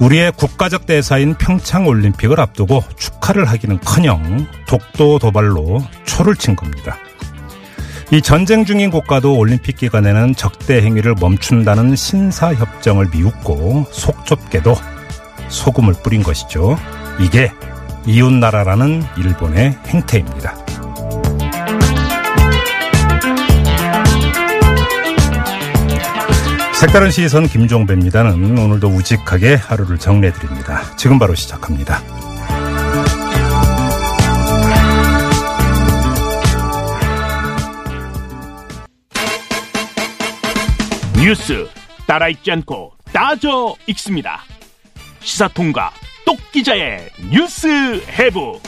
우리의 국가적 대사인 평창 올림픽을 앞두고 축하를 하기는커녕 독도 도발로 초를 친 겁니다. 이 전쟁 중인 국가도 올림픽 기간에는 적대 행위를 멈춘다는 신사협정을 미웃고 속 좁게도 소금을 뿌린 것이죠. 이게 이웃나라라는 일본의 행태입니다. 색다른 시선 김종배입니다는 오늘도 우직하게 하루를 정리해드립니다. 지금 바로 시작합니다. 뉴스 따라 읽지 않고 따져 읽습니다. 시사통과 똑 기자의 뉴스 해부.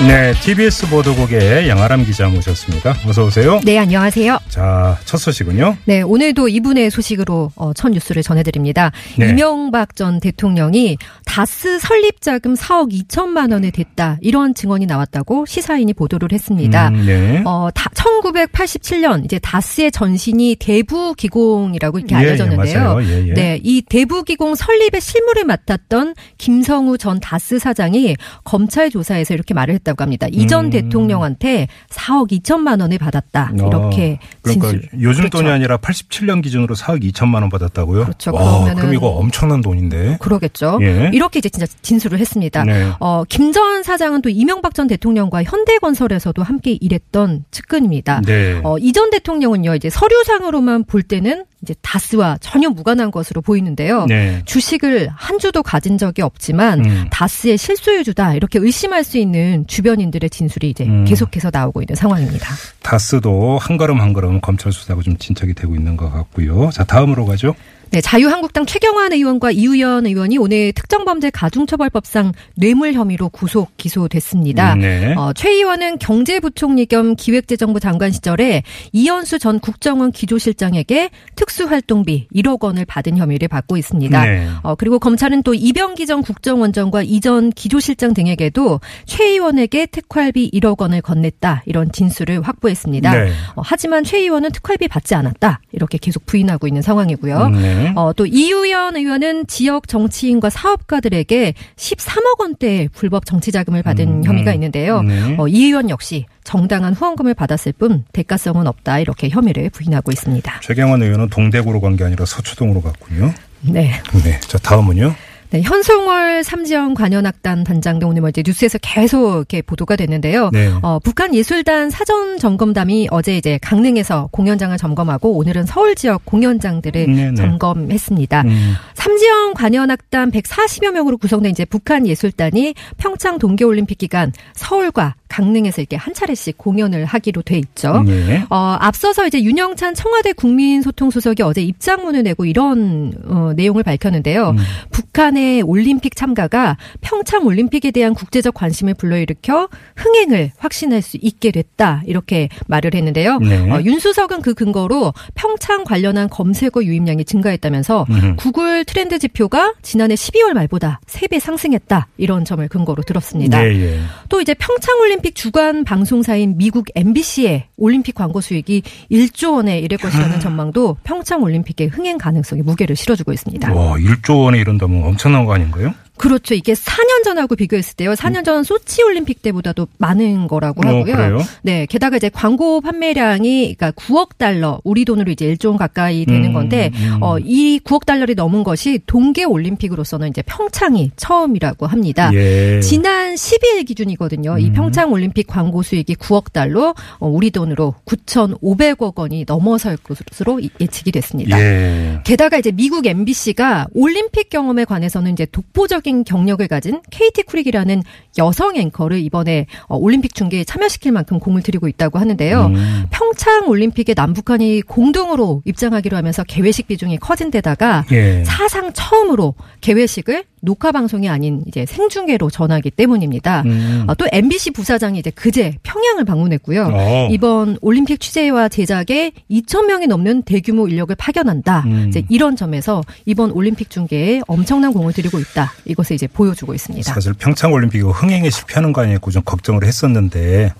네, TBS 보도국의 양아람 기자 모셨습니다. 어서 오세요. 네, 안녕하세요. 자, 첫 소식은요. 네, 오늘도 이분의 소식으로 어, 첫 뉴스를 전해드립니다. 네. 이명박 전 대통령이 다스 설립 자금 4억 2천만 원에 됐다 이런 증언이 나왔다고 시사인이 보도를 했습니다. 음, 네. 어, 다, 1987년 이제 다스의 전신이 대부기공이라고 이렇게 예, 예, 알려졌는데요. 맞아요. 예, 예. 네, 이 대부기공 설립의 실무를 맡았던 김성우 전 다스 사장이 검찰 조사에서 이렇게 말을 했 다고 합니다. 이전 음. 대통령한테 4억 2천만 원을 받았다 이렇게 어, 그러니까 진술. 요즘 그렇죠. 돈이 아니라 87년 기준으로 4억 2천만 원 받았다고요? 그렇죠. 와, 그럼 이거 엄청난 돈인데. 그러겠죠. 예. 이렇게 이제 진짜 진술을 했습니다. 네. 어, 김전 사장은 또 이명박 전 대통령과 현대건설에서도 함께 일했던 측근입니다. 네. 어, 이전 대통령은요, 이제 서류상으로만 볼 때는 이제 다스와 전혀 무관한 것으로 보이는데요. 네. 주식을 한 주도 가진 적이 없지만 음. 다스의 실소유주다 이렇게 의심할 수 있는 주변인들의 진술이 이제 음. 계속해서 나오고 있는 상황입니다. 다스도 한 걸음 한 걸음 검찰 수사가 좀 진척이 되고 있는 것 같고요. 자, 다음으로 가죠. 네, 자유한국당 최경환 의원과 이우연 의원이 오늘 특정범죄 가중처벌법상 뇌물 혐의로 구속 기소됐습니다. 음, 네. 어, 최 의원은 경제부총리 겸 기획재정부 장관 시절에 이현수 전 국정원 기조실장에게 특수활동비 1억 원을 받은 혐의를 받고 있습니다. 네. 어, 그리고 검찰은 또 이병기 전 국정원장과 이전 기조실장 등에게도 최 의원에게 특활비 1억 원을 건넸다 이런 진술을 확보했습니다. 네. 어, 하지만 최 의원은 특활비 받지 않았다 이렇게 계속 부인하고 있는 상황이고요. 음, 네. 어, 또 이우연 의원은 지역 정치인과 사업가들에게 13억 원대 불법 정치 자금을 받은 음, 혐의가 음. 있는데요. 네. 어, 이 의원 역시 정당한 후원금을 받았을 뿐 대가성은 없다 이렇게 혐의를 부인하고 있습니다. 최경환 의원은 동대구로 간 게 아니라 서초동으로 갔군요. 네. 네. 자, 다음은요. 네, 현송월 삼지연 관현악단 단장도 오늘 뭐 이제 뉴스에서 계속 이렇게 보도가 됐는데요. 네. 어, 북한 예술단 사전 점검단이 어제 이제 강릉에서 공연장을 점검하고 오늘은 서울 지역 공연장들을 네, 네. 점검했습니다. 음, 삼지연 관현악단 140여 명으로 구성된 이제 북한 예술단이 평창 동계올림픽 기간 서울과 강릉에서 이렇게 한 차례씩 공연을 하기로 돼 있죠. 네. 어, 앞서서 이제 윤영찬 청와대 국민소통수석이 어제 입장문을 내고 이런 어, 내용을 밝혔는데요. 음. 북한의 올림픽 참가가 평창 올림픽에 대한 국제적 관심을 불러일으켜 흥행을 확신할 수 있게 됐다 이렇게 말을 했는데요. 네. 어, 윤 수석은 그 근거로 평창 관련한 검색어 유입량이 증가했다면서 음. 구글 트렌드 지표가 지난해 12월 말보다 3배 상승했다 이런 점을 근거로 들었습니다. 예, 예. 또 이제 평창 올림픽 주간 방송사인 미국 MBC의 올림픽 광고 수익이 1조 원에 이를 것이라는 전망도 평창 올림픽의 흥행 가능성에 무게를 실어주고 있습니다. 와, 1조 원에 이른다면 엄청난 거 아닌가요? 그렇죠. 이게 4년 전하고 비교했을 때요. 4년 전 소치 올림픽 때보다도 많은 거라고 어, 하고요. 그래요? 네, 게다가 이제 광고 판매량이 그러니까 9억 달러, 우리 돈으로 이제 1조 원 가까이 되는 음, 건데 음. 어, 이 9억 달러를 넘은 것이 동계 올림픽으로서는 이제 평창이 처음이라고 합니다. 예. 지난 12일 기준이거든요. 이 음. 평창 올림픽 광고 수익이 9억 달러, 어, 우리 돈으로 9,500억 원이 넘어설 것으로 이- 예측이 됐습니다. 예. 게다가 이제 미국 NBC가 올림픽 경험에 관해서는 이제 독보적 인 경력을 가진 케이티 쿠릭이라는 여성 앵커를 이번에 어, 올림픽 중계에 참여시킬 만큼 공을 들이고 있다고 하는데요. 음. 평창 올림픽에 남북한이 공동으로 입장하기로 하면서 개회식 비중이 커진 데다가 예. 사상 처음으로 개회식을 녹화 방송이 아닌 이제 생중계로 전하기 때문입니다. 음. 아, 또 MBC 부사장이 이제 그제 평양을 방문했고요. 어. 이번 올림픽 취재와 제작에 2천 명이 넘는 대규모 인력을 파견한다. 음. 이제 이런 점에서 이번 올림픽 중계에 엄청난 공을 들이고 있다. 이것을 이제 보여주고 있습니다. 사실 평창 올림픽이 흥행에 실패하는 거 아니고 좀 걱정을 했었는데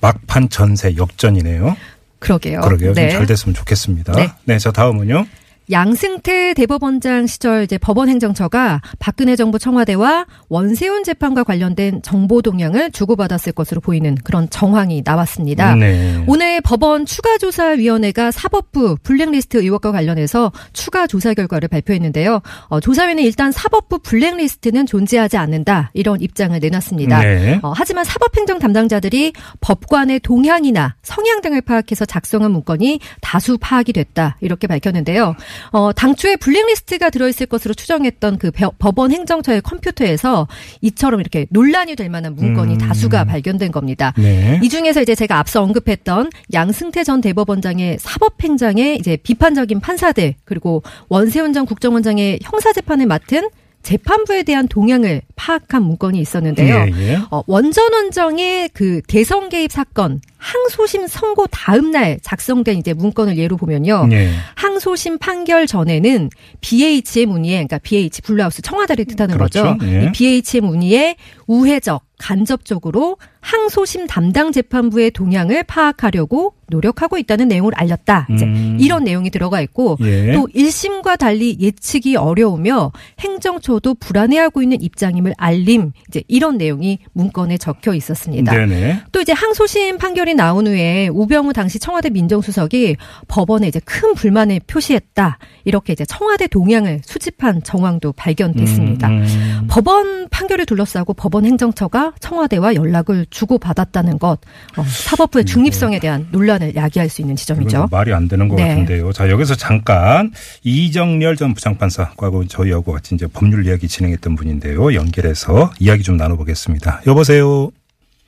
막판 전세 역전이네요. 그러게요. 그러게요. 네. 좀잘 됐으면 좋겠습니다. 네. 네. 자 다음은요. 양승태 대법원장 시절 이제 법원 행정처가 박근혜 정부 청와대와 원세훈 재판과 관련된 정보 동향을 주고받았을 것으로 보이는 그런 정황이 나왔습니다. 네. 오늘 법원 추가조사위원회가 사법부 블랙리스트 의혹과 관련해서 추가 조사 결과를 발표했는데요. 어, 조사위는 일단 사법부 블랙리스트는 존재하지 않는다 이런 입장을 내놨습니다. 네. 어, 하지만 사법행정 담당자들이 법관의 동향이나 성향 등을 파악해서 작성한 문건이 다수 파악이 됐다 이렇게 밝혔는데요. 어, 당초에 블랙리스트가 들어있을 것으로 추정했던 그 벼- 법원 행정처의 컴퓨터에서 이처럼 이렇게 논란이 될 만한 문건이 음. 다수가 발견된 겁니다. 네. 이 중에서 이제 제가 앞서 언급했던 양승태 전 대법원장의 사법행정의 이제 비판적인 판사들 그리고 원세훈 전 국정원장의 형사재판을 맡은 재판부에 대한 동향을 파악한 문건이 있었는데요. 예, 예. 어, 원 전 원장의 그 대선 개입 사건 항소심 선고 다음 날 작성된 이제 문건을 예로 보면요. 예. 항소심 판결 전에는 BH의 문의에 그러니까 BH Blue House 청와대를 뜻하는 그렇죠. 거죠. 예. 이 BH의 문의에 우회적 간접적으로 항소심 담당 재판부의 동향을 파악하려고 노력하고 있다는 내용을 알렸다. 이제 음. 이런 내용이 들어가 있고 예. 또 1심과 달리 예측이 어려우며 행정처도 불안해하고 있는 입장임을 알림. 이제 이런 내용이 문건에 적혀 있었습니다. 네네. 또 이제 항소심 판결이 나온 후에 우병우 당시 청와대 민정수석이 법원에 이제 큰 불만을 표시했다. 이렇게 이제 청와대 동향을 수집한 정황도 발견됐습니다. 음, 음. 법원 판결을 둘러싸고 법원 행정처가 청와대와 연락을 주고받았다는 것, 어, 사법부의 중립성에 대한 논란을 야기할 수 있는 지점이죠. 말이 안 되는 것 네. 같은데요. 자 여기서 잠깐 이정렬 전 부장판사하고 저희하고 같이 이제 법률 이야기 진행했던 분인데요. 연결해서 이야기 좀 나눠보겠습니다. 여보세요.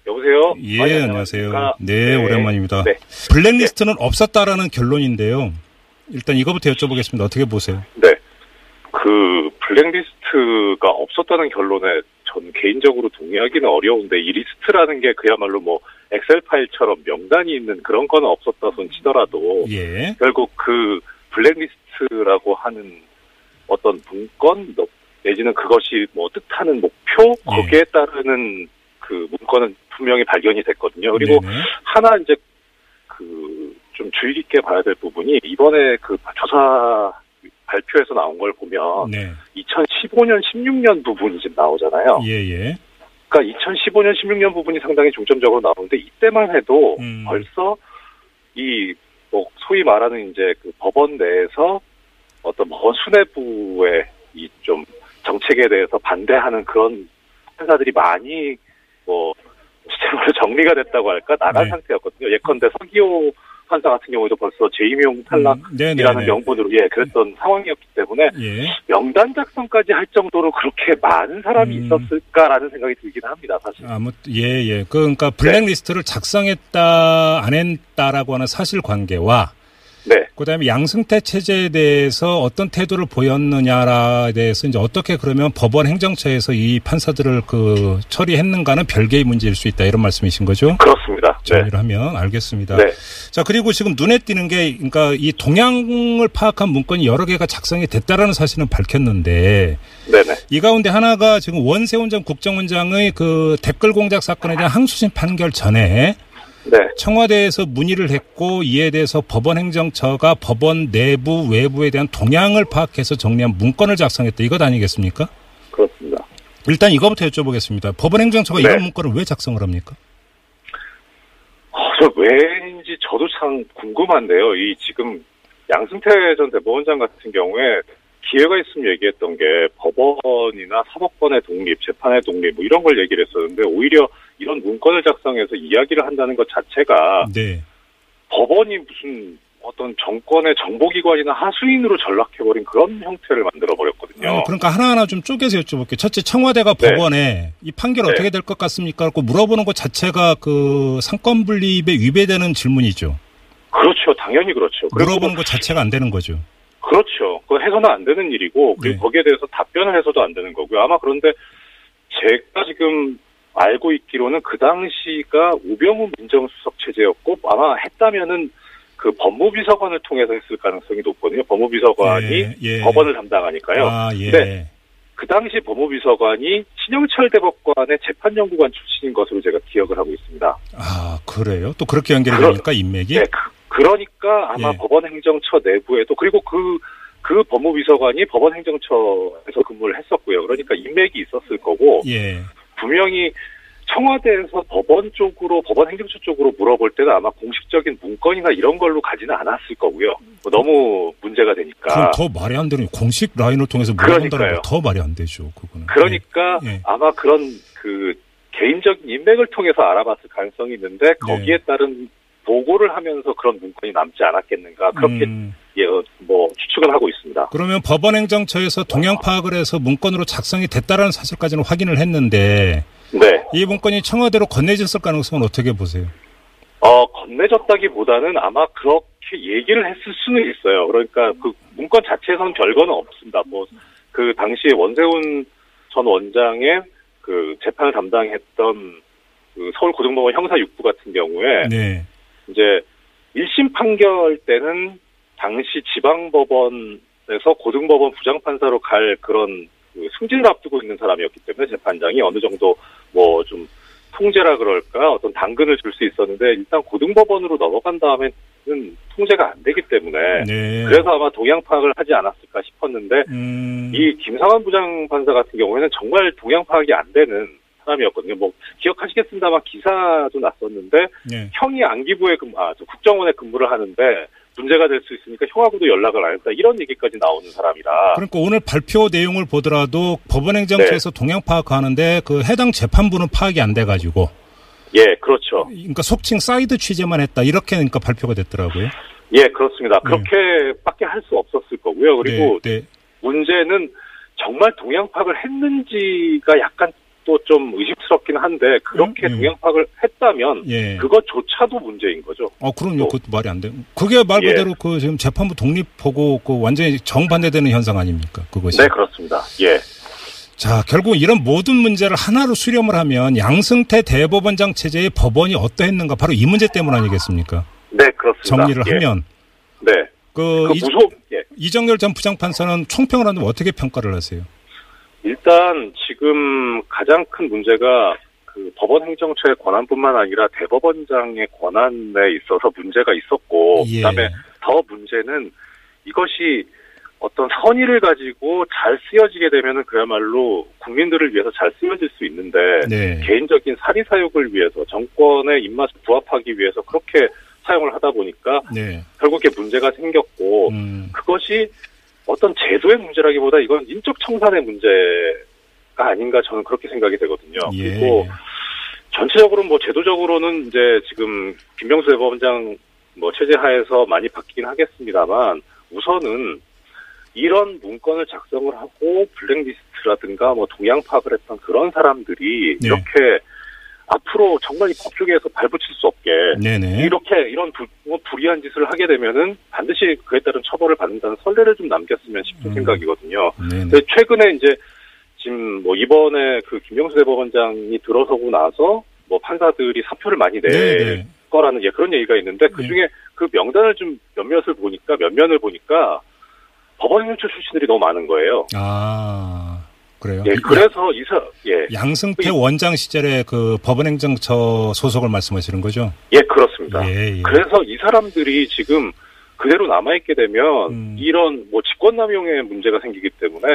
여보세요? 예, 아니, 안녕하세요. 안녕하십니까? 네, 오랜만입니다. 네. 블랙리스트는 없었다라는 결론인데요. 일단 이거부터 여쭤보겠습니다. 어떻게 보세요? 네. 그 블랙리스트가 없었다는 결론에 전 개인적으로 동의하기는 어려운데 이 리스트라는 게 그야말로 뭐 엑셀 파일처럼 명단이 있는 그런 거는 없었다 손 치더라도 예. 결국 그 블랙리스트라고 하는 어떤 문건 너- 내지는 그것이 뭐 뜻하는 목표 예. 거기에 따르는 그 문건은 분명히 발견이 됐거든요. 그리고 네네. 하나 이제 그 좀 주의 깊게 봐야 될 부분이 이번에 그 조사 발표에서 나온 걸 보면 네. 2015년 16년 부분이 지금 나오잖아요. 예, 예. 그러니까 2015년 16년 부분이 상당히 중점적으로 나오는데 이때만 해도 음. 벌써 이 뭐 소위 말하는 이제 그 법원 내에서 어떤 법원 수뇌부의 이 좀 정책에 대해서 반대하는 그런 판사들이 많이 뭐 실제로 정리가 됐다고 할까 나간 네. 상태였거든요. 예컨대 서기호 판사 같은 경우에도 벌써 재임용 탈락이라는 음. 명분으로 예 그랬던 상황이었기 때문에 예. 명단 작성까지 할 정도로 그렇게 많은 사람이 음. 있었을까라는 생각이 들긴 합니다. 사실. 아무 예, 예. 그, 그러니까 블랙리스트를 작성했다, 안 했다라고 하는 사실 관계와 네. 그다음에 양승태 체제에 대해서 어떤 태도를 보였느냐에 대해서 이제 어떻게 그러면 법원 행정처에서 이 판사들을 그 처리했는가는 별개의 문제일 수 있다 이런 말씀이신 거죠? 그렇습니다. 네. 정리를 하면 알겠습니다. 네. 자 그리고 지금 눈에 띄는 게 그러니까 이 동향을 파악한 문건이 여러 개가 작성이 됐다라는 사실은 밝혔는데 네네. 이 가운데 하나가 지금 원세훈 전 국정원장의 그 댓글 공작 사건에 대한 항소심 판결 전에 네. 청와대에서 문의를 했고 이에 대해서 법원 행정처가 법원 내부 외부에 대한 동향을 파악해서 정리한 문건을 작성했다 이것 아니겠습니까? 그렇습니다. 일단 이거부터 여쭤보겠습니다. 법원행정처가 네. 이런 문건을 왜 작성을 합니까? 어, 저 왜인지 저도 참 궁금한데요. 이 지금 양승태 전 대법원장 같은 경우에 기회가 있으면 얘기했던 게 법원이나 사법권의 독립, 재판의 독립 뭐 이런 걸 얘기를 했었는데 오히려 이런 문건을 작성해서 이야기를 한다는 것 자체가 네. 법원이 무슨 어떤 정권의 정보기관이나 하수인으로 전락해버린 그런 형태를 만들어버렸거든요. 어, 그러니까 하나하나 좀 쪼개서 여쭤볼게요. 첫째, 청와대가 네. 법원에 이 판결 네. 어떻게 될 것 같습니까? 라고 물어보는 것 자체가 그 상권 분립에 위배되는 질문이죠. 그렇죠. 당연히 그렇죠. 물어보는 것 자체가 안 되는 거죠. 그렇죠. 그거 해서는 안 되는 일이고 그리고 네. 거기에 대해서 답변을 해서도 안 되는 거고요. 아마 그런데 제가 지금 알고 있기로는 그 당시가 우병우 민정수석 체제였고 아마 했다면은 그 법무비서관을 통해서 했을 가능성이 높거든요. 법무비서관이 예, 예. 법원을 담당하니까요. 아, 예. 네. 그 당시 법무비서관이 신영철 대법관의 재판연구관 출신인 것으로 제가 기억을 하고 있습니다. 아, 그래요? 또 그렇게 연결이 그러- 됩니까, 인맥이? 네, 그, 러니까 아마 예. 법원행정처 내부에도 그리고 그, 그 법무비서관이 법원행정처에서 근무를 했었고요. 그러니까 인맥이 있었을 거고 예. 분명히 청와대에서 법원 쪽으로 법원 행정처 쪽으로 물어볼 때는 아마 공식적인 문건이나 이런 걸로 가지는 않았을 거고요. 뭐 너무 문제가 되니까. 그럼 더 말이 안 되는 공식 라인을 통해서 물어본다는 그러니까요. 거더 말이 안 되죠, 그거는. 그러니까 예. 아마 그런 그 개인적인 인맥을 통해서 알아봤을 가능성이 있는데 거기에 네. 따른 보고를 하면서 그런 문건이 남지 않았겠는가 그렇게 음, 예, 어, 뭐 추측은 하고 있습니다. 그러면 법원행정처에서 동향 파악을 해서 문건으로 작성이 됐다라는 사실까지는 확인을 했는데 네, 이 문건이 청와대로 건네졌을 가능성은 어떻게 보세요? 어 건네졌다기보다는 아마 그렇게 얘기를 했을 수는 있어요. 그러니까 그 문건 자체에서는 별거는 없습니다. 뭐 그 당시에 원세훈 전 원장의 그 재판을 담당했던 그 서울고등법원 형사 6부 같은 경우에 네. 이제 1심 판결 때는 당시 지방법원에서 고등법원 부장판사로 갈 그런 그 승진을 앞두고 있는 사람이었기 때문에 재판장이 어느 정도 뭐 좀 통제라 그럴까 어떤 당근을 줄 수 있었는데 일단 고등법원으로 넘어간 다음에는 통제가 안 되기 때문에 네. 그래서 아마 동향 파악을 하지 않았을까 싶었는데 음, 이 김상환 부장판사 같은 경우에는 정말 동향 파악이 안 되는 사람이었거든요. 뭐 기억하시겠습니다만 기사도 났었는데 네. 형이 안기부에 근무, 아, 저 국정원에 근무를 하는데 문제가 될 수 있으니까 형하고도 연락을 안 했다. 이런 얘기까지 나오는 사람이라. 그러니까 오늘 발표 내용을 보더라도 네. 법원행정처에서 동향 파악하는데 그 해당 재판부는 파악이 안 돼가지고 예, 그렇죠. 그러니까 속칭 사이드 취재만 했다 이렇게 그러니까 발표가 됐더라고요. 예, 그렇습니다. 그렇게밖에 할수 없었을 거고요. 그리고 네, 네. 문제는 정말 동향 파악을 했는지가 약간 또좀 의심스럽긴 한데 그렇게 음, 음. 동향 파악을 했다면 예. 그것조차도 문제인 거죠. 어, 그럼요. 또- 그것도 말이 안 돼. 그게 말 예. 그대로 그 지금 재판부 독립하고 그 완전히 정반대되는 현상 아닙니까? 그것이. 네, 그렇습니다. 예. 자, 결국 이런 모든 문제를 하나로 수렴을 하면 양승태 대법원장 체제의 법원이 어떠했는가 바로 이 문제 때문 아니겠습니까? 네, 그렇습니다. 정리를 예. 하면 네. 그, 그 이, 무속, 예. 이정열 전 부장판사는 총평을 한다면 어떻게 평가를 하세요? 일단 지금 가장 큰 문제가 그 법원 행정처의 권한뿐만 아니라 대법원장의 권한에 있어서 문제가 있었고 예. 그다음에 더 문제는 이것이 어떤 선의를 가지고 잘 쓰여지게 되면은 그야말로 국민들을 위해서 잘 쓰여질 수 있는데 네. 개인적인 사리 사욕을 위해서 정권의 입맛에 부합하기 위해서 그렇게 사용을 하다 보니까 네. 결국에 문제가 생겼고 음, 그것이 어떤 제도의 문제라기보다 이건 인적 청산의 문제가 아닌가 저는 그렇게 생각이 되거든요. 예. 그리고 전체적으로 뭐 제도적으로는 이제 지금 김병수 대법원장 뭐 체제 하에서 많이 바뀌긴 하겠습니다만 우선은 이런 문건을 작성을 하고 블랙리스트라든가 뭐 동향 파악을 했던 그런 사람들이 네. 이렇게 앞으로 정말 이 법조계에서 발붙일 수 없게 네네. 이렇게 이런 부, 뭐 불이한 짓을 하게 되면은 반드시 그에 따른 처벌을 받는다는 선례를 좀 남겼으면 싶은 음. 생각이거든요. 네네. 근데 최근에 이제 지금 뭐 이번에 그 김영수 대법원장이 들어서고 나서 뭐 판사들이 사표를 많이 낼 네네. 거라는 예 그런 얘기가 있는데 그 중에 그 명단을 좀 몇몇을 보니까 몇 면을 보니까 법원 행정처 출신들이 너무 많은 거예요. 아, 그래요? 예, 그래서 이사 예, 양승태 원장 시절에 그 법원행정처 소속을 말씀하시는 거죠? 예 그렇습니다. 예, 예. 그래서 이 사람들이 지금 그대로 남아 있게 되면 음. 이런 뭐 직권남용의 문제가 생기기 때문에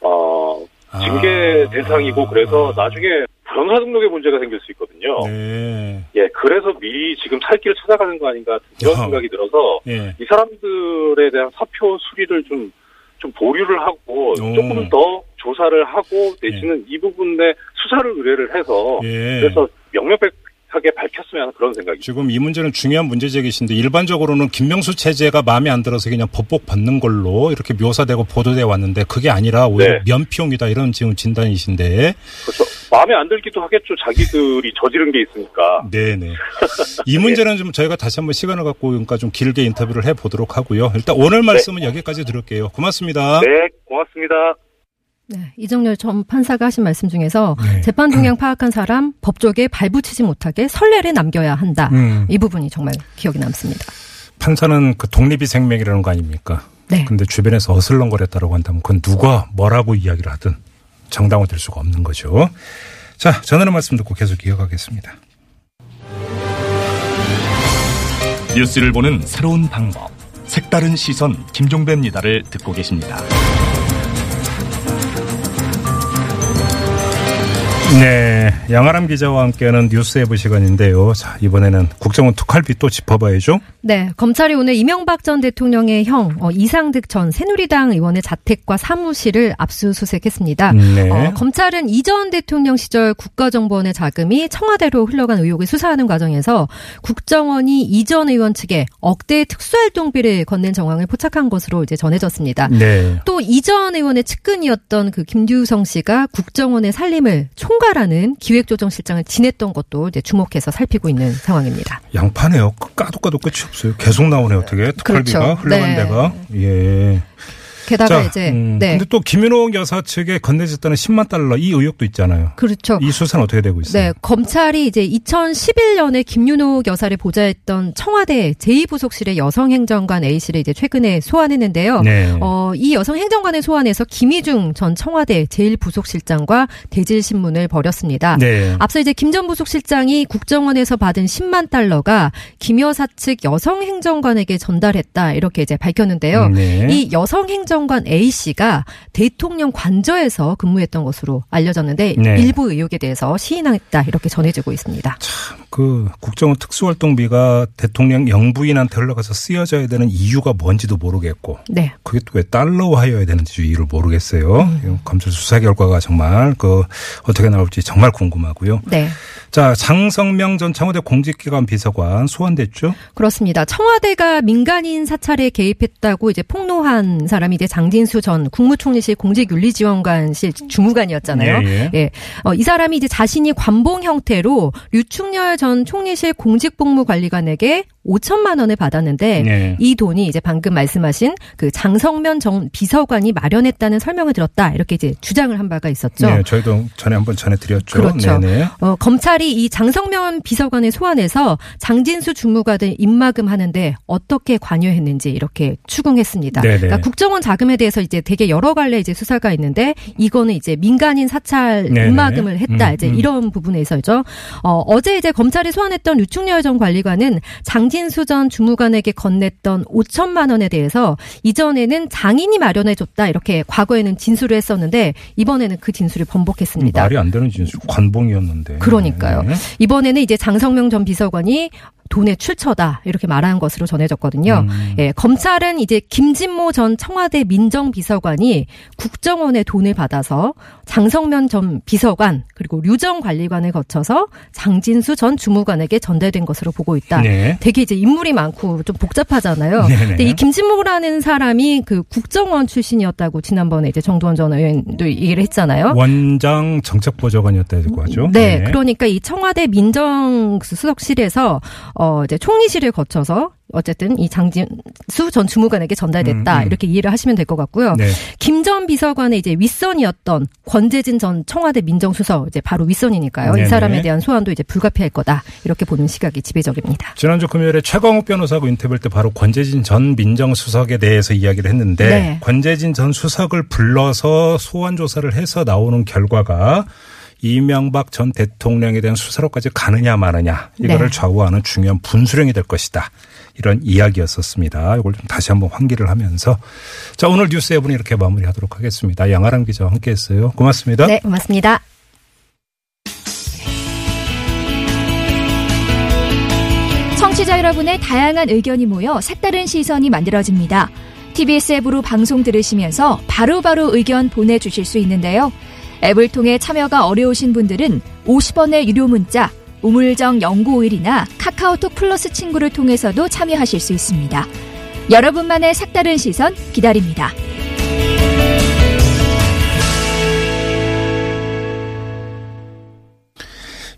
어 징계 아. 대상이고 그래서 나중에 변호사 등록에 문제가 생길 수 있거든요. 네. 예, 그래서 미리 지금 살 길을 찾아가는 거 아닌가 이런 야. 생각이 들어서 예. 이 사람들에 대한 사표 수리를 좀, 좀 보류를 하고 오. 조금 더 조사를 하고 내지는 이 부분에 수사를 의뢰를 해서 예. 그래서 명명백 하게 밝혔으면 하는 그런 생각이 지금 이 문제는 중요한 문제 제기신데 일반적으로는 김명수 체제가 마음에 안 들어서 그냥 법복 받는 걸로 이렇게 묘사되고 보도돼 왔는데 그게 아니라 오히려 네. 면피용이다 이런 지금 진단이신데 그렇죠. 마음에 안 들기도 하겠죠. 자기들이 저지른 게 있으니까. 네네. 이 문제는 좀 저희가 다시 한번 시간을 갖고 그러니까 좀 길게 인터뷰를 해 보도록 하고요. 일단 오늘 말씀은 여기까지 들을게요. 고맙습니다. 네, 고맙습니다. 네, 이정렬 전 판사가 하신 말씀 중에서 네. 재판 동향 파악한 사람 법조계에 발붙이지 못하게 선례를 남겨야 한다. 음. 이 부분이 정말 기억에 남습니다. 판사는 그 독립이 생명이라는 거 아닙니까? 네. 근데 주변에서 어슬렁거렸다라고 한다면 그건 누가 뭐라고 이야기를 하든 정당화될 수가 없는 거죠. 자, 전하는 말씀 듣고 계속 이어가겠습니다. 뉴스를 보는 새로운 방법. 색다른 시선 김종배입니다를 듣고 계십니다. 네, 양아람 기자와 함께하는 뉴스에브 시간인데요. 자, 이번에는 국정원 특활비 또 짚어봐야죠. 네, 검찰이 오늘 이명박 전 대통령의 형 어, 이상득 전 새누리당 의원의 자택과 사무실을 압수수색했습니다. 네. 어, 검찰은 이전 대통령 시절 국가정보원의 자금이 청와대로 흘러간 의혹을 수사하는 과정에서 국정원이 이전 의원 측에 억대 특수활동비를 건넨 정황을 포착한 것으로 이제 전해졌습니다. 네. 또 이전 의원의 측근이었던 그 김규성 씨가 국정원의 살림을 총괄하는 기획조정실장을 지냈던 것도 이제 주목해서 살피고 있는 상황입니다. 양파네요. 까도 까도 끝이 없어요. 계속 나오네 어떻게 특활비가 그렇죠. 흘러간 네. 데가. 예. 게다가 자, 이제 음, 네 근데 또 김윤옥 여사 측에 건네졌다는 10만 달러 이 의혹도 있잖아요. 그렇죠. 이 수사는 어떻게 되고 있어요? 네, 검찰이 이제 2011년에 김윤옥 여사를 보좌했던 청와대 제2부속실의 여성행정관 A 씨를 이제 최근에 소환했는데요. 네. 어, 이 여성행정관을 소환해서 김희중 전 청와대 제1부속실장과 대질 신문을 벌였습니다. 네. 앞서 이제 김 전 부속실장이 국정원에서 받은 10만 달러가 김 여사 측 여성행정관에게 전달했다 이렇게 이제 밝혔는데요. 네. 이 여성행정 관 A 씨가 대통령 관저에서 근무했던 것으로 알려졌는데 네. 일부 의혹에 대해서 시인했다 이렇게 전해지고 있습니다. 그 국정원 특수활동비가 대통령 영부인한테 흘러가서 쓰여져야 되는 이유가 뭔지도 모르겠고 네. 그게 또 왜 달러화여야 되는지 이유를 모르겠어요. 음. 검찰 수사 결과가 정말 그 어떻게 나올지 정말 궁금하고요. 네. 자 장성명 전 청와대 공직기관 비서관 소환됐죠? 그렇습니다. 청와대가 민간인 사찰에 개입했다고 이제 폭로한 사람이 이제 장진수 전 국무총리실 공직윤리지원관실 주무관이었잖아요. 예, 예. 어, 이 사람이 이제 자신이 관봉 형태로 류충렬 전 총리실 공직복무관리관에게 5천만 원을 받았는데 네. 이 돈이 이제 방금 말씀하신 그 장성면 전 비서관이 마련했다는 설명을 들었다 이렇게 이제 주장을 한 바가 있었죠. 네, 저희도 전에 한번 전해드렸죠. 그렇죠. 어, 검찰이 이 장성면 비서관을 소환해서 장진수 주무관을 입마금 하는데 어떻게 관여했는지 이렇게 추궁했습니다. 그러니까 국정원 자금에 대해서 이제 되게 여러 갈래 이제 수사가 있는데 이거는 이제 민간인 사찰 네네. 입마금을 했다. 음, 이제 음. 이런 부분에서죠. 어, 어제 이제 검찰이 소환했던 류충렬 전 관리관은 장진 수 전 주무관에게 건넸던 5천만 원에 대해서 이전에는 장인이 마련해줬다 이렇게 과거에는 진술을 했었는데 이번에는 그 진술을 번복했습니다. 말이 안 되는 진술 관봉이었는데. 그러니까요. 네. 이번에는 이제 장성명 전 비서관이 돈의 출처다 이렇게 말하는 것으로 전해졌거든요. 음. 예, 검찰은 이제 김진모 전 청와대 민정비서관이 국정원의 돈을 받아서 장성면 전 비서관 그리고 류정 관리관을 거쳐서 장진수 전 주무관에게 전달된 것으로 보고 있다. 네. 되게 이제 인물이 많고 좀 복잡하잖아요. 네네. 근데 이 김진모라는 사람이 그 국정원 출신이었다고 지난번에 이제 정두원 전 의원도 얘기를 했잖아요. 원장 정책보좌관이었다고 하죠. 네, 그러니까 이 청와대 민정 수석실에서 어 이제 총리실을 거쳐서 어쨌든 이 장진수 전 주무관에게 전달됐다 음, 음. 이렇게 이해를 하시면 될 것 같고요. 네. 김전 비서관의 이제 윗선이었던 권재진 전 청와대 민정수석 이제 바로 윗선이니까요. 네네. 이 사람에 대한 소환도 이제 불가피할 거다 이렇게 보는 시각이 지배적입니다. 지난주 금요일에 최광욱 변호사하고 인터뷰할 때 바로 권재진 전 민정수석에 대해서 이야기를 했는데 네. 권재진 전 수석을 불러서 소환 조사를 해서 나오는 결과가 이명박 전 대통령에 대한 수사로까지 가느냐 마느냐 이거를 네. 좌우하는 중요한 분수령이 될 것이다. 이런 이야기였었습니다. 이걸 좀 다시 한번 환기를 하면서 자 오늘 뉴스 에브는 이렇게 마무리하도록 하겠습니다. 양아람 기자와 함께했어요. 고맙습니다. 네, 고맙습니다. 청취자 여러분의 다양한 의견이 모여 색다른 시선이 만들어집니다. TBS 앱으로 방송 들으시면서 바로바로 의견 보내주실 수 있는데요. 앱을 통해 참여가 어려우신 분들은 50원의 유료 문자 우물정 0951이나 카카오톡 플러스 친구를 통해서도 참여하실 수 있습니다. 여러분만의 색다른 시선 기다립니다.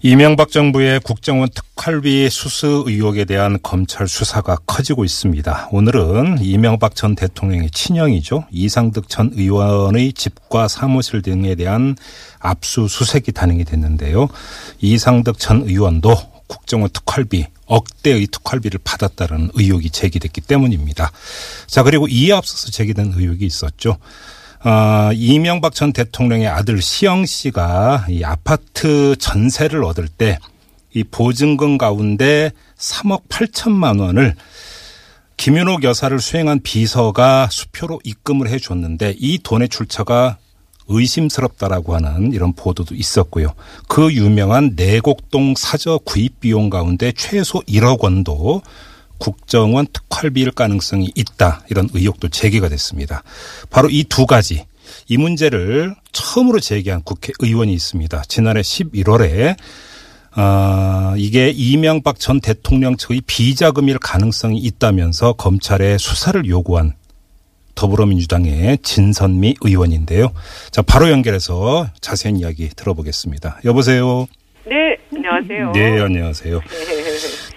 이명박 정부의 국정원 특활비 수수 의혹에 대한 검찰 수사가 커지고 있습니다. 오늘은 이명박 전 대통령의 친형이죠. 이상득 전 의원의 집과 사무실 등에 대한 압수수색이 단행이 됐는데요. 이상득 전 의원도 국정원 특활비 억대의 특활비를 받았다는 의혹이 제기됐기 때문입니다. 자 그리고 이에 앞서서 제기된 의혹이 있었죠. 어, 이명박 전 대통령의 아들 시영 씨가 이 아파트 전세를 얻을 때 이 보증금 가운데 3억 8천만 원을 김윤옥 여사를 수행한 비서가 수표로 입금을 해 줬는데 이 돈의 출처가 의심스럽다라고 하는 이런 보도도 있었고요. 그 유명한 내곡동 사저 구입 비용 가운데 최소 1억 원도 국정원 특활비일 가능성이 있다. 이런 의혹도 제기가 됐습니다. 바로 이 두 가지 이 문제를 처음으로 제기한 국회의원이 있습니다. 지난해 11월에 아, 이게 이명박 전 대통령 측의 비자금일 가능성이 있다면서 검찰에 수사를 요구한 더불어민주당의 진선미 의원인데요. 자, 바로 연결해서 자세한 이야기 들어보겠습니다. 여보세요. 네, 안녕하세요. 네, 안녕하세요.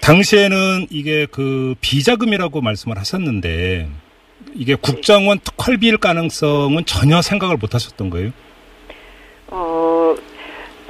당시에는 이게 그 비자금이라고 말씀을 하셨는데 이게 국정원 특활비일 가능성은 전혀 생각을 못 하셨던 거예요? 어,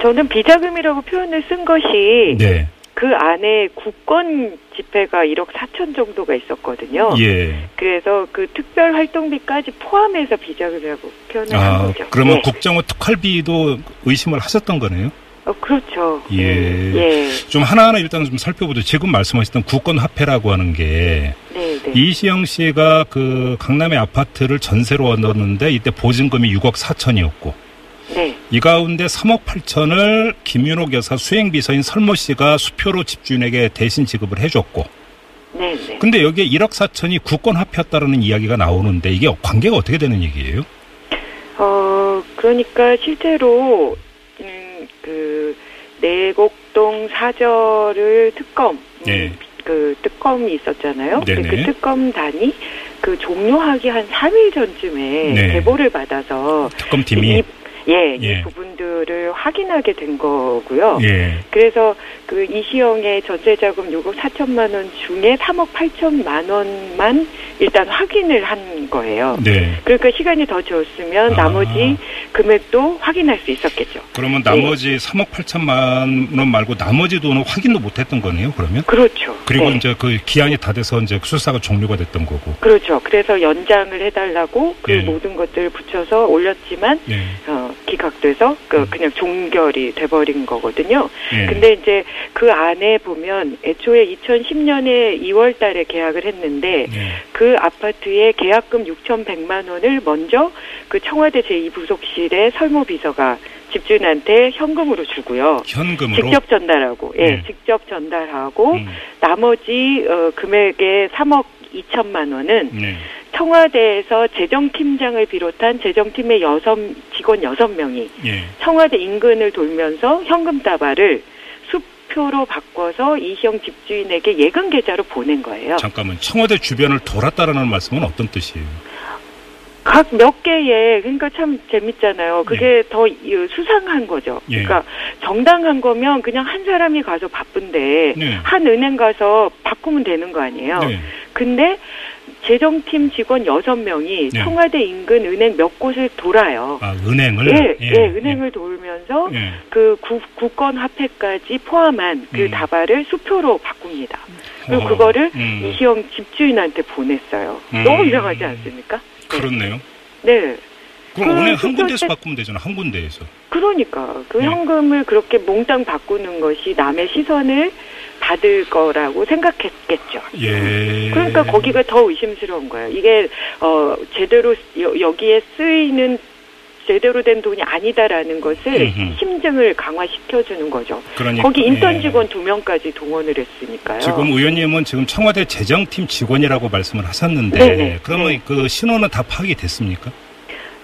저는 비자금이라고 표현을 쓴 것이 네. 그 안에 국권 지폐가 1억 4천 정도가 있었거든요. 예. 그래서 그 특별 활동비까지 포함해서 비자금이라고 표현을 한 아, 거죠. 그러면 네. 국정원 특활비도 의심을 하셨던 거네요? 어, 그렇죠. 예. 예. 좀 하나하나 일단 좀 살펴보죠. 지금 말씀하셨던 국권화폐라고 하는 게 네, 네. 이시영 씨가 그 강남의 아파트를 전세로 얻었는데 이때 보증금이 6억 4천이었고 네. 이 가운데 3억 8천을 김윤옥 여사 수행 비서인 설모 씨가 수표로 집주인에게 대신 지급을 해줬고 네, 네. 근데 여기에 1억 4천이 국권화폐였다라는 이야기가 나오는데 이게 관계가 어떻게 되는 얘기예요? 어, 그러니까 실제로, 음, 그, 내곡동 사저를 특검, 음, 네. 그 특검이 있었잖아요. 근데 네네. 그 특검단이 그 종료하기 한 3일 전쯤에 네. 제보를 받아서 특검팀이 이, 예, 예. 이 부분들을 확인하게 된 거고요. 예. 그래서 그 이시영의 전세자금 6억 4천만 원 중에 3억 8천만 원만 일단 확인을 한 거예요. 네. 그러니까 시간이 더 줬으면 아. 나머지 금액도 확인할 수 있었겠죠. 그러면 나머지 3억 8천만 원 말고 나머지 돈은 확인도 못했던 거네요. 그러면 그렇죠. 그리고 네. 이제 그 기한이 다 돼서 이제 수사가 종료가 됐던 거고. 그렇죠. 그래서 연장을 해달라고 그 예. 모든 것들을 붙여서 올렸지만 예. 어, 기각돼서 그 그냥 종결이 돼버린 거거든요. 예. 근데 이제 그 안에 보면 애초에 2010년에 2월달에 계약을 했는데 예. 그 아파트의 계약금 6,100만 원을 먼저 그 청와대 제2부속실의 설모 비서가 집주인한테 현금으로 주고요. 현금으로 직접 전달하고, 예, 네. 직접 전달하고 음. 나머지 어, 금액의 3억 2천만 원은 네. 청와대에서 재정팀장을 비롯한 재정팀의 여섯 직원 여섯 명이 예. 청와대 인근을 돌면서 현금 다발을 수표로 바꿔서 이시영 집주인에게 예금 계좌로 보낸 거예요. 잠깐만 청와대 주변을 돌았다라는 말씀은 어떤 뜻이에요? 각 몇 개의 그러니까 참 재밌잖아요. 그게 더 이, 수상한 거죠. 예. 그러니까 정당한 거면 그냥 한 사람이 가서 바쁜데 네. 한 은행 가서 바꾸면 되는 거 아니에요. 네. 근데 재정팀 직원 여섯 명이 네. 청와대 인근 은행 몇 곳을 돌아요. 아 은행을 예, 예, 은행을 돌면서 예. 예. 그 구, 국권 화폐까지 포함한 그 음. 다발을 수표로 바꿉니다. 그리고 어, 그거를 음. 이시영 집주인한테 보냈어요. 음. 너무 이상하지 않습니까? 네. 그렇네요. 네. 그럼 그 은행 한 군데에서 때- 바꾸면 되잖아. 한 군데에서. 그러니까 그 네. 현금을 그렇게 몽땅 바꾸는 것이 남의 시선을 받을 거라고 생각했겠죠. 예. 그러니까 거기가 더 의심스러운 거예요. 이게 어 제대로 여, 여기에 쓰이는 제대로 된 돈이 아니다라는 것을 음흠. 심증을 강화시켜 주는 거죠. 그러니까, 거기 인턴 예. 직원 두 명까지 동원을 했으니까요. 지금 의원님은 지금 청와대 재정팀 직원이라고 말씀을 하셨는데 네네. 그러면 네. 그 신원은 다 파악이 됐습니까?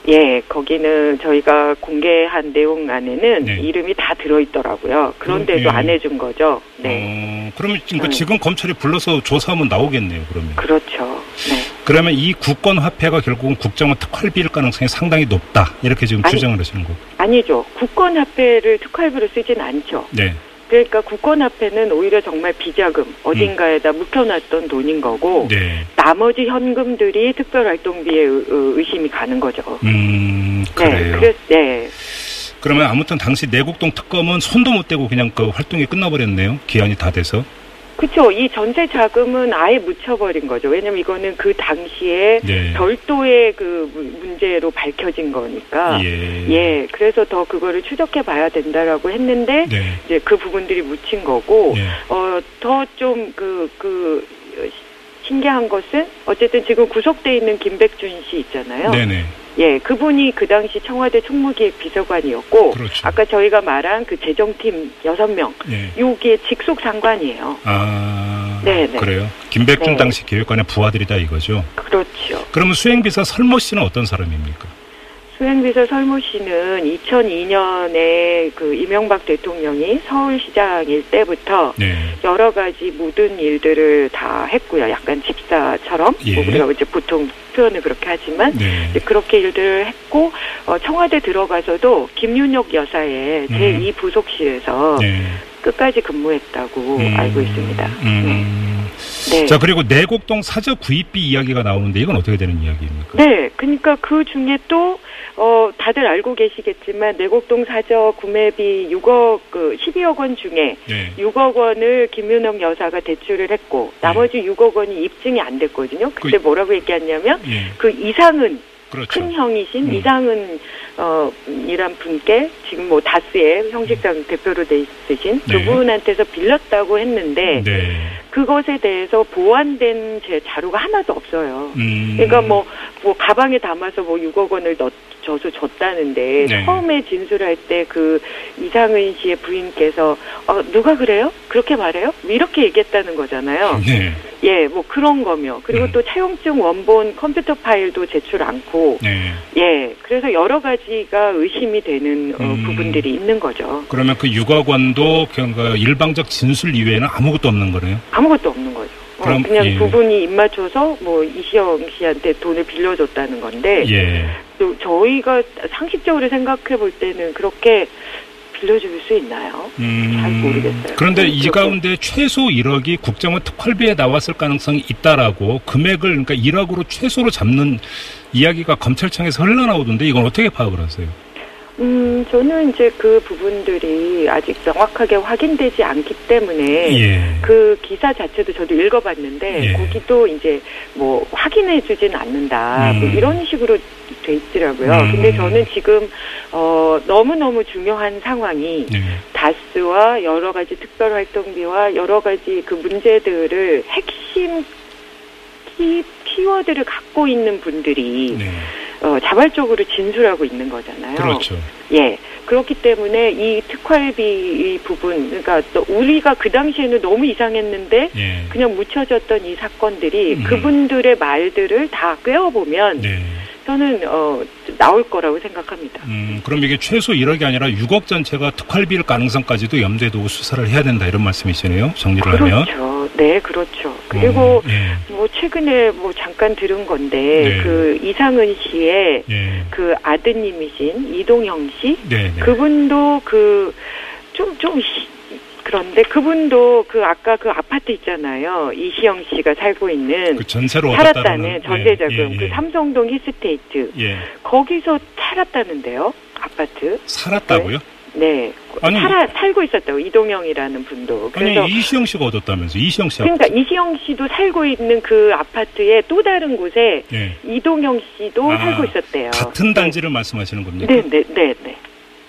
예, 거기는 저희가 공개한 내용 안에는 네. 이름이 다 들어있더라고요. 그런데도 그럼, 예. 안 해준 거죠. 네, 어, 그러면 지금, 그 네. 지금 검찰이 불러서 조사하면 나오겠네요. 그러면. 그렇죠. 네. 그러면 이 국권 화폐가 결국은 국정원 특활비일 가능성이 상당히 높다. 이렇게 지금 아니. 주장을 하시는 거고. 아니죠. 국권 화폐를 특활비로 쓰진 않죠. 네. 그러니까 국권화폐는 오히려 정말 비자금 어딘가에다 묵혀놨던 돈인 거고 네. 나머지 현금들이 특별활동비에 의- 의심이 가는 거죠. 음, 네, 그래요. 그래서 네, 그러면 아무튼 당시 내곡동 특검은 손도 못 대고 그냥 그 활동이 끝나버렸네요. 기한이 다 돼서. 그렇죠. 이 전세 자금은 아예 묻혀버린 거죠. 왜냐면 이거는 그 당시에 네. 별도의 그 무- 문제로 밝혀진 거니까. 예. 예, 그래서 더 그거를 추적해 봐야 된다라고 했는데 네. 이제 그 부분들이 묻힌 거고 예. 어더좀그그 신기한 것은 어쨌든 지금 구속돼 있는 김백준 씨 있잖아요. 네네. 예, 그분이 그 당시 청와대 총무기획 비서관이었고 그렇죠. 아까 저희가 말한 그 재정팀 여섯 명 예. 요게 직속 상관이에요. 아. 네네. 그래요. 김백준 네. 당시 교육관의 부하들이다 이거죠. 그렇죠. 그러면 수행비서 설모 씨는 어떤 사람입니까? 수행비서 설모 씨는 2002년에 그 이명박 대통령이 서울시장일 때부터 네. 여러 가지 모든 일들을 다 했고요. 약간 집사처럼 예. 뭐 우리가 이제 보통 표현을 그렇게 하지만 네. 그렇게 일들을 했고 어, 청와대 들어가서도 김윤혁 여사의 제2 부속실에서 네. 끝까지 근무했다고 음, 알고 있습니다. 음. 네. 네. 자 그리고 내곡동 사저 구입비 이야기가 나오는데 이건 어떻게 되는 이야기입니까? 네, 그러니까 그 중에 또, 어, 다들 알고 계시겠지만, 내곡동 사저 구매비 6억, 그, 12억 원 중에 네. 6억 원을 김윤영 여사가 대출을 했고, 나머지 6억 원이 입증이 안 됐거든요. 그때 그- 뭐라고 얘기했냐면, 예. 그 이상은, 그렇죠. 큰 형이신 음. 이상은, 어, 이란 분께, 지금 뭐 다스의 형식장 대표로 돼 있으신 네. 그분한테서 빌렸다고 했는데, 네. 그것에 대해서 보완된 제 자료가 하나도 없어요. 음. 그러니까 뭐, 뭐 가방에 담아서 뭐 6억 원을 넣, 줘서 줬다는데 네. 처음에 진술할 때 그 이상은 씨의 부인께서 어, 누가 그래요? 그렇게 말해요? 뭐 이렇게 얘기했다는 거잖아요. 네. 예, 뭐 그런 거며 그리고 음. 또 차용증 원본 컴퓨터 파일도 제출 않고 네. 예, 그래서 여러 가지가 의심이 되는 어, 음. 부분들이 있는 거죠. 그러면 그 6억 원도 그냥 그 일방적 진술 이외에는 아무것도 없는 거네요. 아무것도 없는 거죠. 어, 그럼, 그냥 예. 부분이 입 맞춰서 뭐 이시영 씨한테 돈을 빌려줬다는 건데 예. 또 저희가 상식적으로 생각해 볼 때는 그렇게 빌려줄 수 있나요? 음, 잘 모르겠어요. 그런데 네, 이. 가운데 최소 1억이 국정원 특활비에 나왔을 가능성이 있다라고 금액을 그러니까 1억으로 최소로 잡는 이야기가 검찰청에서 흘러나오던데 이건 어떻게 파악을 하세요? 음, 저는 이제 그 부분들이 아직 명확하게 확인되지 않기 때문에 예. 그 기사 자체도 저도 읽어봤는데 예. 거기도 이제 뭐 확인해 주진 않는다 뭐 음. 이런 식으로 돼 있더라고요. 음. 근데 저는 지금 어 너무 너무 중요한 상황이 네. 다스와 여러 가지 특별활동비와 여러 가지 그 문제들을 핵심 키, 키워드를 갖고 있는 분들이 네. 어, 자발적으로 진술하고 있는 거잖아요. 그렇죠. 예. 그렇기 때문에 이 특활비 이 부분, 그러니까 또 우리가 그 당시에는 너무 이상했는데 예. 그냥 묻혀졌던 이 사건들이 음. 그분들의 말들을 다 꿰어보면 네. 저는 어, 나올 거라고 생각합니다. 음, 그럼 이게 최소 1억이 아니라 6억 전체가 특활비일 가능성까지도 염두에 두고 수사를 해야 된다 이런 말씀이시네요. 정리를 하면. 그렇죠. 네, 그렇죠. 그리고 어, 예. 뭐 최근에 뭐 잠깐 들은 건데 네. 그 이상은 씨의 예. 그 아드님이신 이동형 씨 네. 네. 그분도 그 좀좀 그런데 그분도 그 아까 그 아파트 있잖아요 이시영 씨가 살고 있는 그 전세로 살았다는 얻었다는 전세 자금 예, 예, 그 예. 삼성동 힐스테이트 예. 거기서 살았다는데요 아파트 살았다고요? 네. 아니, 살아, 살고 있었다고, 이동영이라는 분도. 그래서. 아니 이시영 씨가 얻었다면서 이시영 씨 그러니까 이시영 씨도 살고 있는 그 아파트의 또 다른 곳에 예. 이동영 씨도 아, 살고 있었대요. 같은 단지를 말씀하시는 겁니까? 네, 네, 네, 네.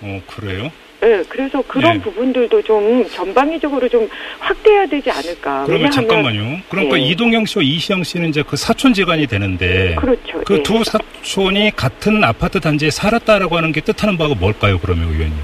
어 그래요? 네, 그래서 그런 예. 부분들도 좀 전방위적으로 좀 확대해야 되지 않을까. 그러면 잠깐만요. 그러니까 예. 이동영 씨와 이시영 씨는 이제 그 사촌지간이 되는데 그렇죠. 그 예. 두 사촌이 같은 아파트 단지에 살았다라고 하는 게 뜻하는 바가 뭘까요, 그러면 의원님?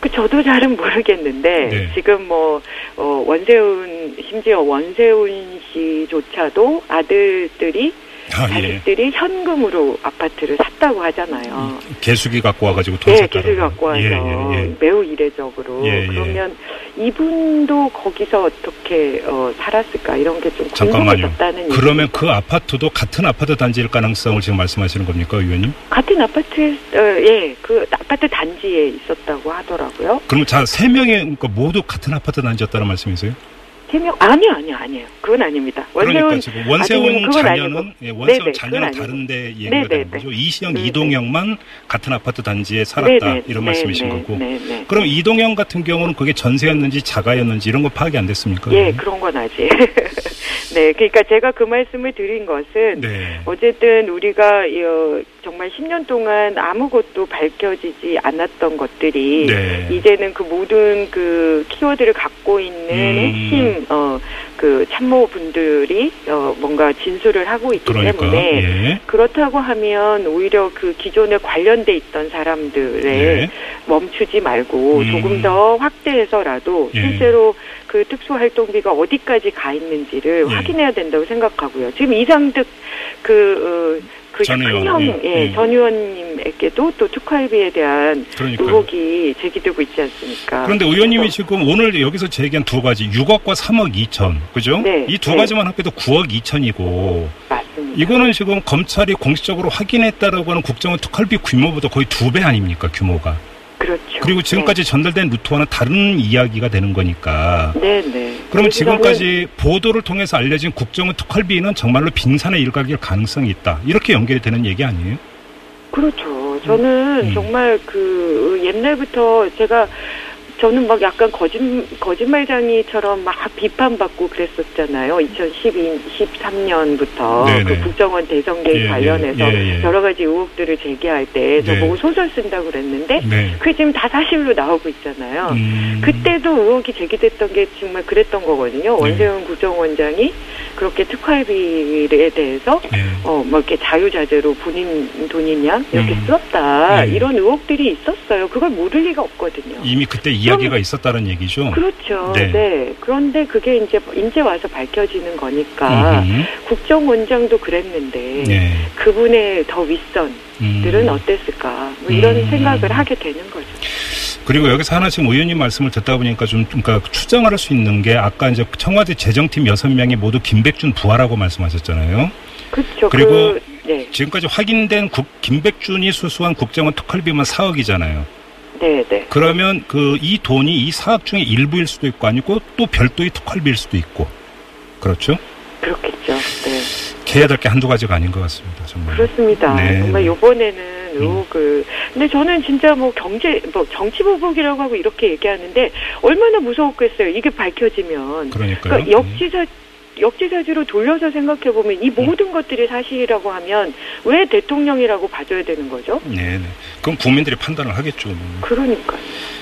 그 저도 잘은 모르겠는데 네. 지금 뭐 어, 원세훈 심지어 원세훈 씨조차도 아들들이 아 예. 자식들이 현금으로 아파트를 샀다고 하잖아요. 개수기 갖고 와가지고 돈 네, 샀다라고. 기술 갖고 와서 예, 예, 예. 매우 이례적으로 예, 예. 그러면 이분도 거기서 어떻게 어, 살았을까 이런 게 좀. 궁금해졌다는 그러면 그 아파트도 같은 아파트 단지일 가능성을 지금 말씀하시는 겁니까, 의원님? 같은 아파트에 어, 예 그 아파트 단지에 있었다고 하더라고요. 그럼 자세 명이 그러니까 모두 같은 아파트 단지였다는 말씀이세요? 세명 아니요 아니요 아니에요 그건 아닙니다. 그러니까 원세훈 아드님은 원세훈 자녀는. 예, 원세훈 네네, 자녀는 다른데 얘기가. 되는 거죠. 이시영, 네네. 이동영만 같은 아파트 단지에 살았다 네네, 이런 네, 말씀이신 네, 거고. 네, 네. 그럼 이동영 같은 경우는 그게 전세였는지 자가였는지 이런 거 파악이 안 됐습니까? 예 그런 건 아직 네 그러니까 제가 그 말씀을 드린 것은 네. 어쨌든 우리가 어, 정말 10년 동안 아무것도 밝혀지지 않았던 것들이 네. 이제는 그 모든 그 키워드를 갖고 있는 음. 핵심 어, 그 참모분들이 어, 뭔가 진술을 하고 있기 그러니까 때문에 예. 그렇다고 하면 오히려 그 기존에 관련돼 있던 사람들의 네. 멈추지 말고 음. 조금 더 확대해서라도 예. 실제로 그 특수활동비가 어디까지 가 있는지를 예. 확인해야 된다고 생각하고요. 지금 이상득 그 어, 그 전 의원, 예, 예, 예. 전 의원님에게도 또 특활비에 대한 그러니까요. 의혹이 제기되고 있지 않습니까? 그런데 의원님이 지금 오늘 여기서 제기한 두 가지 6억과 3억 2천 그죠? 네, 이두 네. 가지만 합해도 9억 2천이고 맞습니다. 이거는 지금 검찰이 공식적으로 확인했다라고 하는 국정원 특활비 규모보다 거의 두 배 아닙니까 규모가? 그렇죠. 그리고 지금까지 전달된 루트와는 다른 이야기가 되는 거니까. 네, 네. 그러면 지금까지 보도를 통해서 알려진 국정원 특활비는 정말로 빙산의 일각일 가능성이 있다. 이렇게 연결이 되는 얘기 아니에요? 그렇죠. 저는 음. 정말 그 옛날부터 제가 저는 막 약간 거짓 거짓말장이처럼 막 비판받고 그랬었잖아요. 2012, 13년부터 네네. 그 국정원 대선계 예, 관련해서 예, 예, 예. 여러 가지 의혹들을 제기할 때 네. 저보고 소설 쓴다고 그랬는데 네. 그게 지금 다 사실로 나오고 있잖아요. 음, 그때도 의혹이 제기됐던 게 정말 그랬던 거거든요. 네. 원세훈 국정원장이 그렇게 특활비에 대해서 네. 어, 뭐 이렇게 자유자재로 본인 돈이냐 이렇게 음. 썼다 네. 이런 의혹들이 있었어요. 그걸 모를 리가 없거든요. 이미 그때 이야기가 있었다는 얘기죠. 그렇죠. 네. 네. 그런데 그게 이제 이제 와서 밝혀지는 거니까 음흠. 국정원장도 그랬는데 네. 그분의 더 윗선들은 음. 어땠을까 뭐 이런 음. 생각을 하게 되는 거죠. 그리고 여기서 하나 지금 의원님 말씀을 듣다 보니까 좀 그러니까 추정할 수 있는 게 아까 이제 청와대 재정팀 여섯 명이 모두 김백준 부하라고 말씀하셨잖아요. 그렇죠. 그리고 그, 네, 지금까지 확인된 국, 김백준이 수수한 국정원 특활비만 4억이잖아요. 네, 네. 그러면 그 이 돈이 이 4억 중에 일부일 수도 있고 아니고 또 별도의 특활비일 수도 있고. 그렇죠? 그렇겠죠. 네. 개야 될 게 한두 가지가 아닌 것 같습니다. 정말. 그렇습니다. 네. 정말 요번에는 의혹을. 근데 저는 진짜 뭐 경제, 뭐 정치보복이라고 하고 이렇게 얘기하는데 얼마나 무서웠겠어요. 이게 밝혀지면. 그러니까요. 그러니까 역지사, 역지사지로 돌려서 생각해 보면 이 모든 것들이 사실이라고 하면 왜 대통령이라고 봐줘야 되는 거죠? 네, 네. 그럼 국민들이 판단을 하겠죠. 그러니까.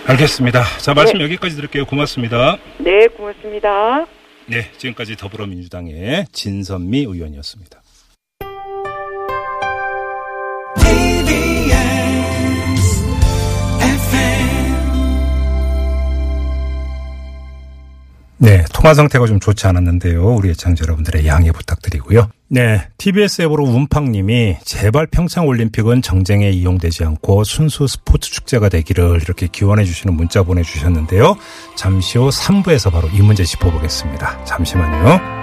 알겠습니다. 자, 말씀 네. 여기까지 드릴게요. 고맙습니다. 네, 고맙습니다. 네, 지금까지 더불어민주당의 진선미 의원이었습니다. 네, 통화 상태가 좀 좋지 않았는데요. 우리 애청자 여러분들의 양해 부탁드리고요. 네, TBS 앱으로 운팡님이 제발 평창 올림픽은 정쟁에 이용되지 않고 순수 스포츠 축제가 되기를 이렇게 기원해 주시는 문자 보내주셨는데요. 잠시 후 3부에서 바로 이 문제 짚어보겠습니다. 잠시만요.